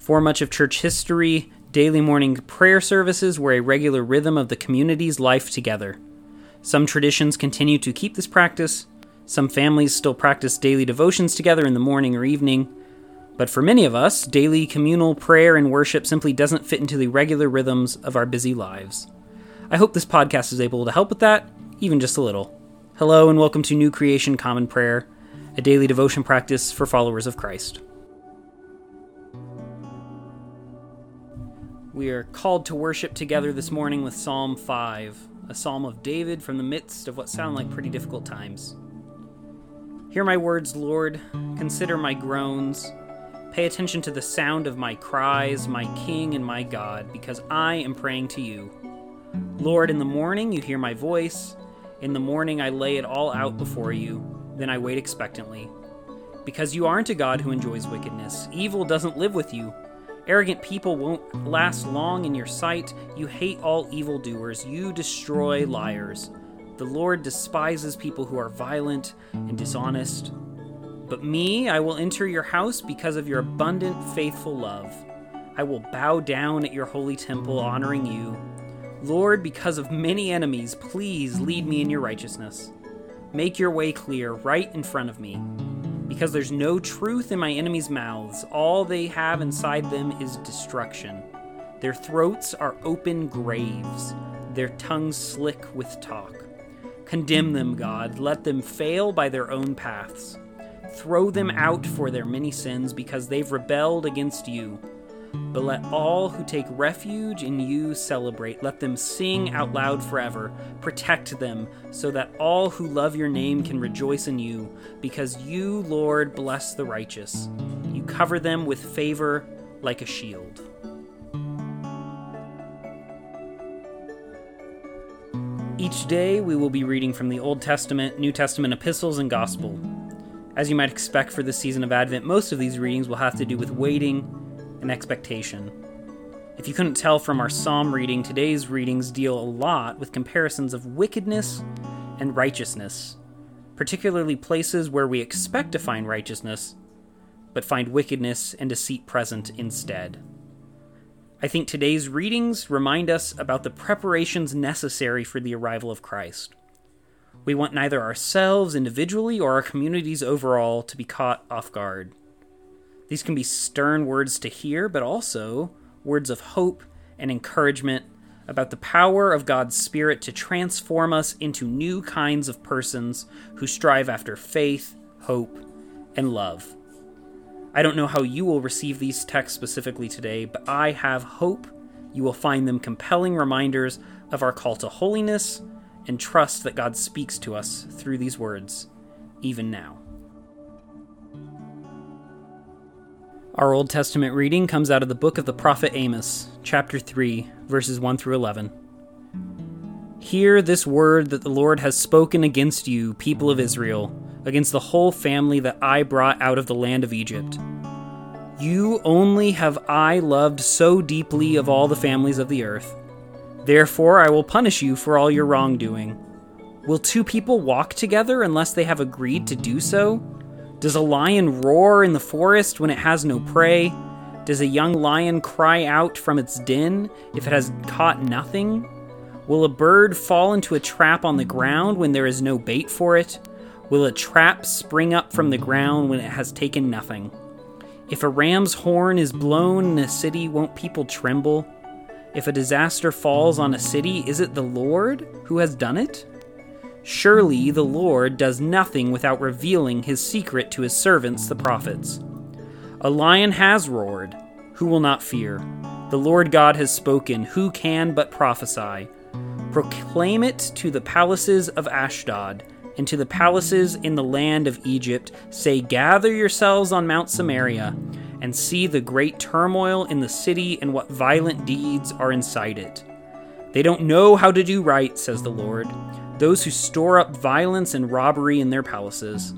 For much of church history, daily morning prayer services were a regular rhythm of the community's life together. Some traditions continue to keep this practice, some families still practice daily devotions together in the morning or evening, but for many of us, daily communal prayer and worship simply doesn't fit into the regular rhythms of our busy lives. I hope this podcast is able to help with that, even just a little. Hello, and welcome to New Creation Common Prayer, a daily devotion practice for followers of Christ. We are called to worship together this morning with Psalm 5, a psalm of David from the midst of what sound like pretty difficult times. Hear my words, Lord. Consider my groans. Pay attention to the sound of my cries, my King and my God, because I am praying to you. Lord, in the morning you hear my voice. In the morning I lay it all out before you. Then I wait expectantly. Because you aren't a God who enjoys wickedness. Evil doesn't live with you. Arrogant people won't last long in your sight. You hate all evildoers. You destroy liars. The Lord despises people who are violent and dishonest. But me, I will enter your house because of your abundant, faithful love. I will bow down at your holy temple, honoring you. Lord, because of many enemies, please lead me in your righteousness. Make your way clear right in front of me. Because there's no truth in my enemies' mouths, all they have inside them is destruction. Their throats are open graves, their tongues slick with talk. Condemn them, God. Let them fail by their own paths. Throw them out for their many sins because they've rebelled against you. But let all who take refuge in you celebrate. Let them sing out loud forever. Protect them so that all who love your name can rejoice in you, because you, Lord, bless the righteous. You cover them with favor like a shield. Each day we will be reading from the Old Testament, New Testament epistles, and Gospel. As you might expect for this season of Advent, most of these readings will have to do with waiting and expectation. If you couldn't tell from our psalm reading, today's readings deal a lot with comparisons of wickedness and righteousness, particularly places where we expect to find righteousness, but find wickedness and deceit present instead. I think today's readings remind us about the preparations necessary for the arrival of Christ. We want neither ourselves individually or our communities overall to be caught off guard. These can be stern words to hear, but also words of hope and encouragement about the power of God's Spirit to transform us into new kinds of persons who strive after faith, hope, and love. I don't know how you will receive these texts specifically today, but I have hope you will find them compelling reminders of our call to holiness and trust that God speaks to us through these words, even now. Our Old Testament reading comes out of the book of the prophet Amos, chapter 3, verses 1 through 11. Hear this word that the Lord has spoken against you, people of Israel, against the whole family that I brought out of the land of Egypt. You only have I loved so deeply of all the families of the earth Therefore, I will punish you for all your wrongdoing. Will two people walk together unless they have agreed to do so? Does a lion roar in the forest when it has no prey? Does a young lion cry out from its den if it has caught nothing? Will a bird fall into a trap on the ground when there is no bait for it? Will a trap spring up from the ground when it has taken nothing? If a ram's horn is blown in a city, won't people tremble? If a disaster falls on a city, is it the Lord who has done it? Surely the Lord does nothing without revealing his secret to his servants, the prophets. A lion has roared. Who will not fear? The Lord God has spoken. Who can but prophesy? Proclaim it to the palaces of Ashdod and to the palaces in the land of Egypt. Say, Gather yourselves on Mount Samaria and see the great turmoil in the city and what violent deeds are inside it. They don't know how to do right, says the Lord, those who store up violence and robbery in their palaces.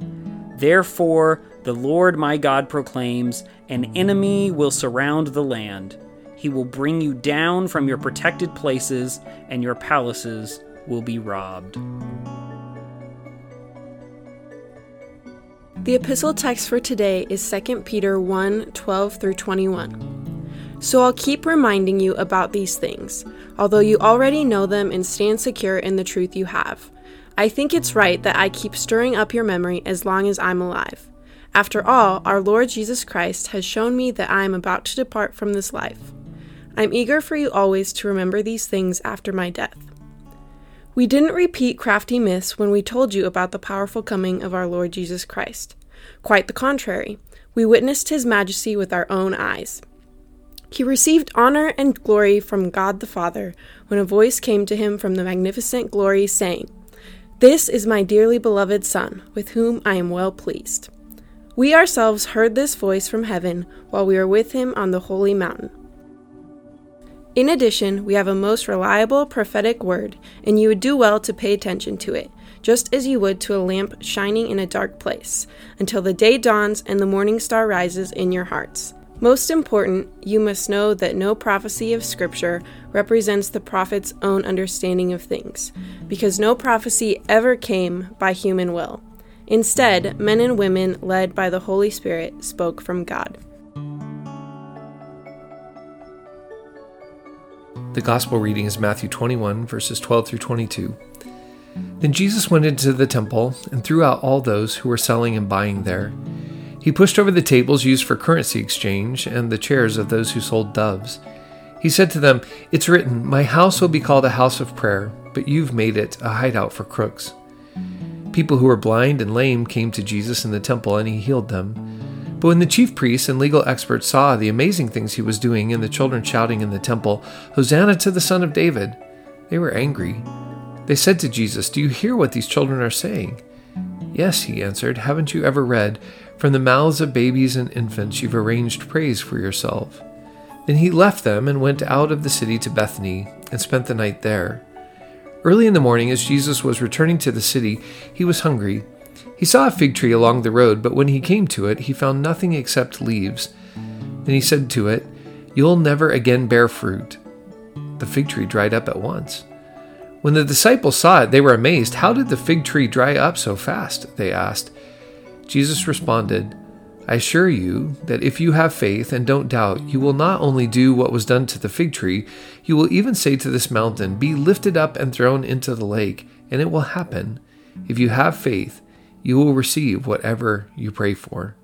Therefore, the Lord my God proclaims an enemy will surround the land. He will bring you down from your protected places, and your palaces will be robbed. The epistle text for today is 2 Peter 1 12 through 21. So I'll keep reminding you about these things, although you already know them and stand secure in the truth you have. I think it's right that I keep stirring up your memory as long as I'm alive. After all, our Lord Jesus Christ has shown me that I am about to depart from this life. I'm eager for you always to remember these things after my death. We didn't repeat crafty myths when we told you about the powerful coming of our Lord Jesus Christ. Quite the contrary, we witnessed his majesty with our own eyes. He received honor and glory from God the Father when a voice came to him from the magnificent glory, saying, This is my dearly beloved Son, with whom I am well pleased. We ourselves heard this voice from heaven while we were with him on the holy mountain. In addition, we have a most reliable prophetic word, and you would do well to pay attention to it, just as you would to a lamp shining in a dark place, until the day dawns and the morning star rises in your hearts. Most important, you must know that no prophecy of Scripture represents the prophet's own understanding of things, because no prophecy ever came by human will. Instead, men and women led by the Holy Spirit spoke from God. The Gospel reading is Matthew 21, verses 12 through 22. Then Jesus went into the temple and threw out all those who were selling and buying there he pushed over the tables used for currency exchange and the chairs of those who sold doves. He said to them, It's written, My house will be called a house of prayer, but you've made it a hideout for crooks. People who were blind and lame came to Jesus in the temple, and he healed them. But when the chief priests and legal experts saw the amazing things he was doing and the children shouting in the temple, Hosanna to the Son of David, they were angry. They said to Jesus, Do you hear what these children are saying? Yes, he answered. Haven't you ever read, from the mouths of babies and infants, you've arranged praise for yourself. Then he left them and went out of the city to Bethany and spent the night there. Early in the morning, as Jesus was returning to the city, he was hungry. He saw a fig tree along the road, but when he came to it, he found nothing except leaves. Then he said to it, You'll never again bear fruit. The fig tree dried up at once. When the disciples saw it, they were amazed. How did the fig tree dry up so fast? They asked. Jesus responded, I assure you that if you have faith and don't doubt, you will not only do what was done to the fig tree, you will even say to this mountain, Be lifted up and thrown into the lake, and it will happen. If you have faith, you will receive whatever you pray for.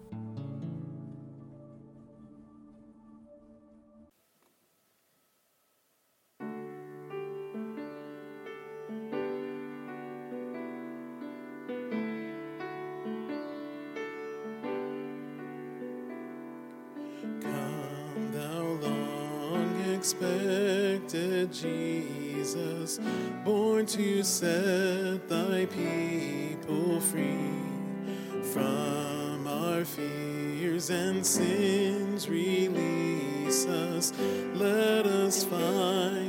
Expected Jesus, born to set thy people free from our fears and sins. Release us, let us find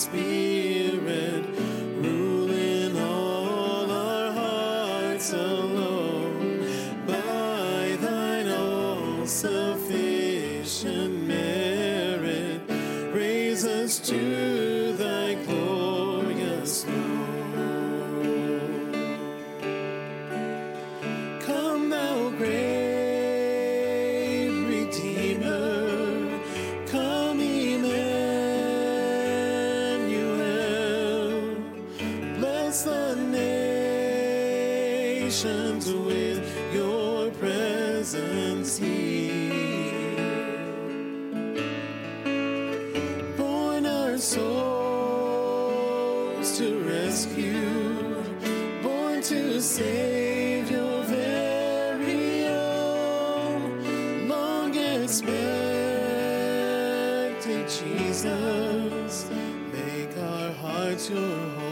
spirit, nations with your presence here. Born our souls to rescue, born to save your very own, long expected Jesus. Make our hearts your home.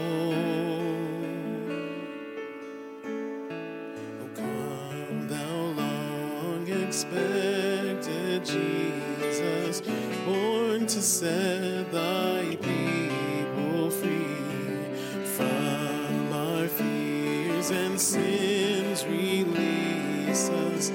Expected Jesus, born to set thy people free from our fears and sins. Release us,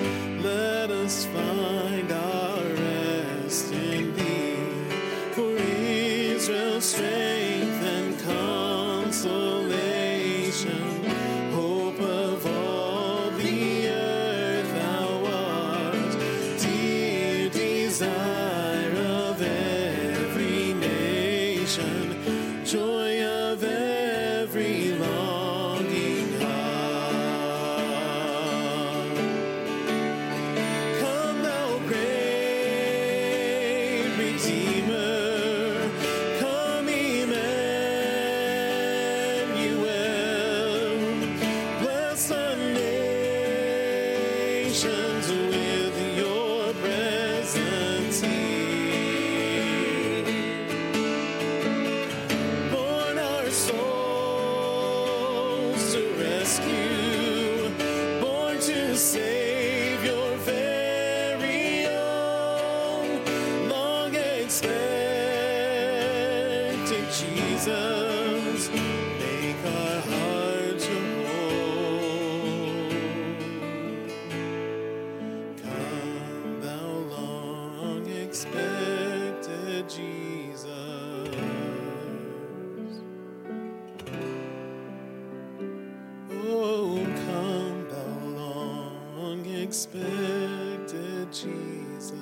expected Jesus.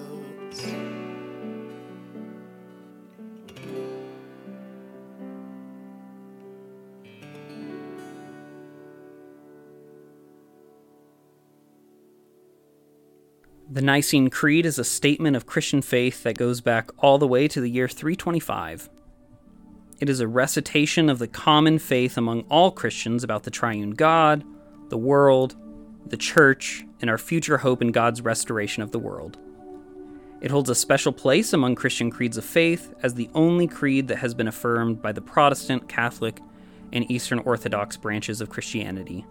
The Nicene Creed is a statement of Christian faith that goes back all the way to the year 325. It is a recitation of the common faith among all Christians about the triune God, the world, the church, and our future hope in God's restoration of the world. It holds a special place among Christian creeds of faith as the only creed that has been affirmed by the Protestant, Catholic, and Eastern Orthodox branches of Christianity.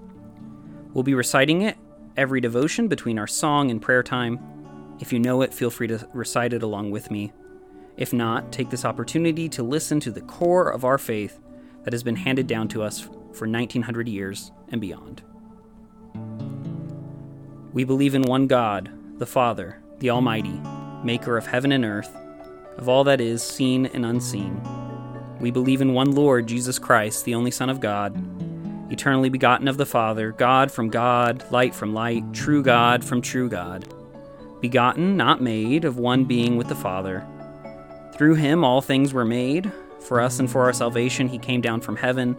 We'll be reciting it every devotion between our song and prayer time. If you know it, feel free to recite it along with me. If not, take this opportunity to listen to the core of our faith that has been handed down to us for 1900 years and beyond. We believe in one God, the Father, the Almighty, maker of heaven and earth, of all that is seen and unseen. We believe in one Lord, Jesus Christ, the only Son of God, eternally begotten of the Father, God from God, light from light, true God from true God, begotten, not made, of one being with the Father. Through him all things were made. For us and for our salvation, he came down from heaven.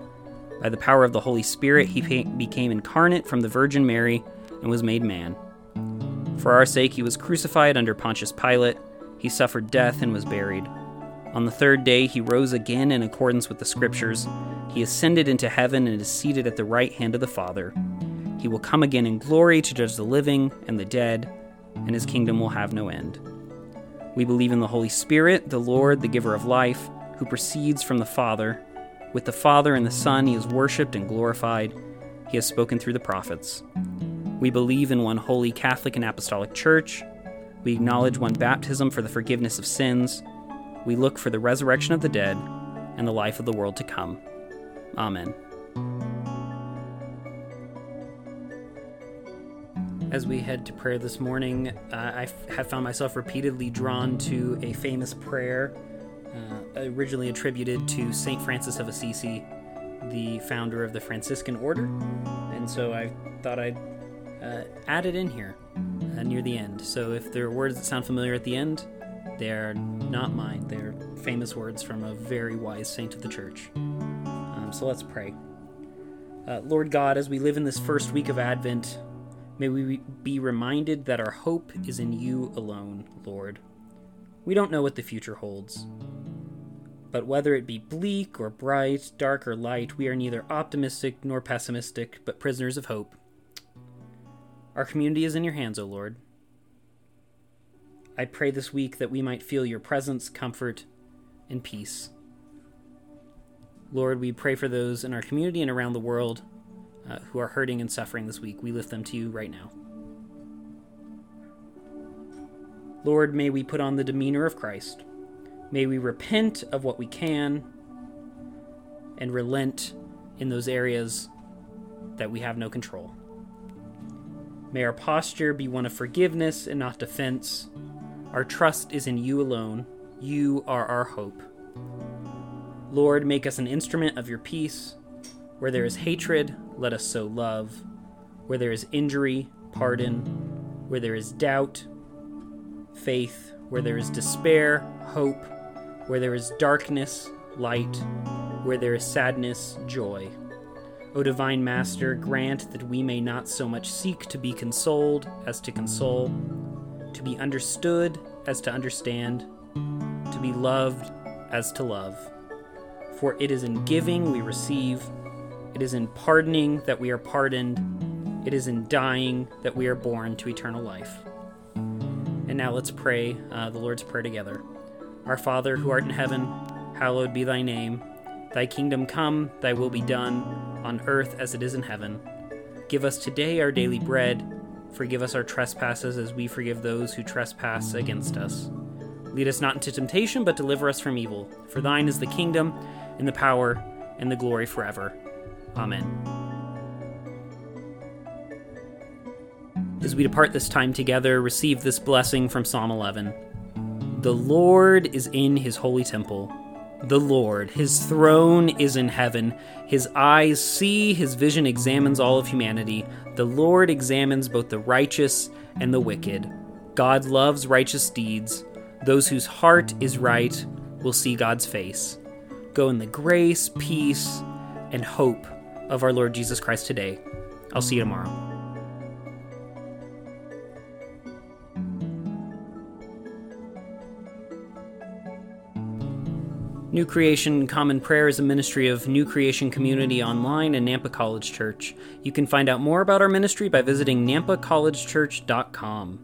By the power of the Holy Spirit, he became incarnate from the Virgin Mary and was made man. For our sake, he was crucified under Pontius Pilate. He suffered death and was buried. On the third day, he rose again in accordance with the Scriptures. He ascended into heaven and is seated at the right hand of the Father. He will come again in glory to judge the living and the dead, and his kingdom will have no end. We believe in the Holy Spirit, the Lord, the giver of life, who proceeds from the Father. With the Father and the Son, he is worshiped and glorified. He has spoken through the prophets. We believe in one holy Catholic and Apostolic Church. We acknowledge one baptism for the forgiveness of sins. We look for the resurrection of the dead and the life of the world to come. Amen. As we head to prayer this morning, uh, I f- have found myself repeatedly drawn to a famous prayer uh, originally attributed to St. Francis of Assisi, the founder of the Franciscan order. And so I thought I'd uh, add it in here uh, near the end. So if there are words that sound familiar at the end, they're not mine. They're famous words from a very wise saint of the church. Um, so let's pray. Uh, Lord God, as we live in this first week of Advent, may we be reminded that our hope is in you alone, Lord. We don't know what the future holds. But whether it be bleak or bright, dark or light, we are neither optimistic nor pessimistic, but prisoners of hope. Our community is in your hands, O Lord. I pray this week that we might feel your presence, comfort, and peace. Lord, we pray for those in our community and around the world uh, who are hurting and suffering this week. We lift them to you right now. Lord, may we put on the demeanor of Christ. May we repent of what we can and relent in those areas that we have no control. May our posture be one of forgiveness and not defense. Our trust is in you alone. You are our hope. Lord, make us an instrument of your peace. Where there is hatred, let us sow love. Where there is injury, pardon. Where there is doubt, faith. Where there is despair, hope. Where there is darkness, light. Where there is sadness, joy. O divine Master, grant that we may not so much seek to be consoled as to console, to be understood as to understand, to be loved as to love. For it is in giving we receive, it is in pardoning that we are pardoned, it is in dying that we are born to eternal life. And now let's pray uh, the Lord's Prayer together. Our Father, who art in heaven, hallowed be thy name. Thy kingdom come, thy will be done, on earth as it is in heaven. Give us today our daily bread. Forgive us our trespasses as we forgive those who trespass against us. Lead us not into temptation, but deliver us from evil. For thine is the kingdom, and the power, and the glory forever. Amen. As we depart this time together, receive this blessing from Psalm 11. The Lord is in his holy temple the Lord. His throne is in heaven. His eyes see, his vision examines all of humanity. The Lord examines both the righteous and the wicked. God loves righteous deeds. Those whose heart is right will see God's face. Go in the grace, peace, and hope of our Lord Jesus Christ today. I'll see you tomorrow. New Creation Common Prayer is a ministry of New Creation Community Online and Nampa College Church. You can find out more about our ministry by visiting nampacollegechurch.com.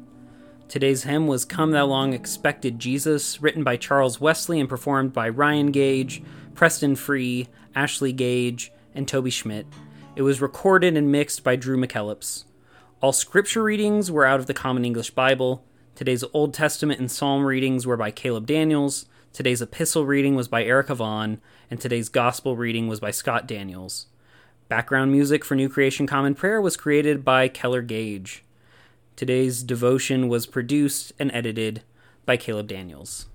Today's hymn was Come Thou Long Expected Jesus, written by Charles Wesley and performed by Ryan Gage, Preston Free, Ashley Gage, and Toby Schmidt. It was recorded and mixed by Drew McKellips. All scripture readings were out of the Common English Bible. Today's Old Testament and Psalm readings were by Caleb Daniels. Today's epistle reading was by Erika Vaughn, and today's gospel reading was by Scott Daniels. Background music for New Creation Common Prayer was created by Keller Gage. Today's devotion was produced and edited by Caleb Daniels.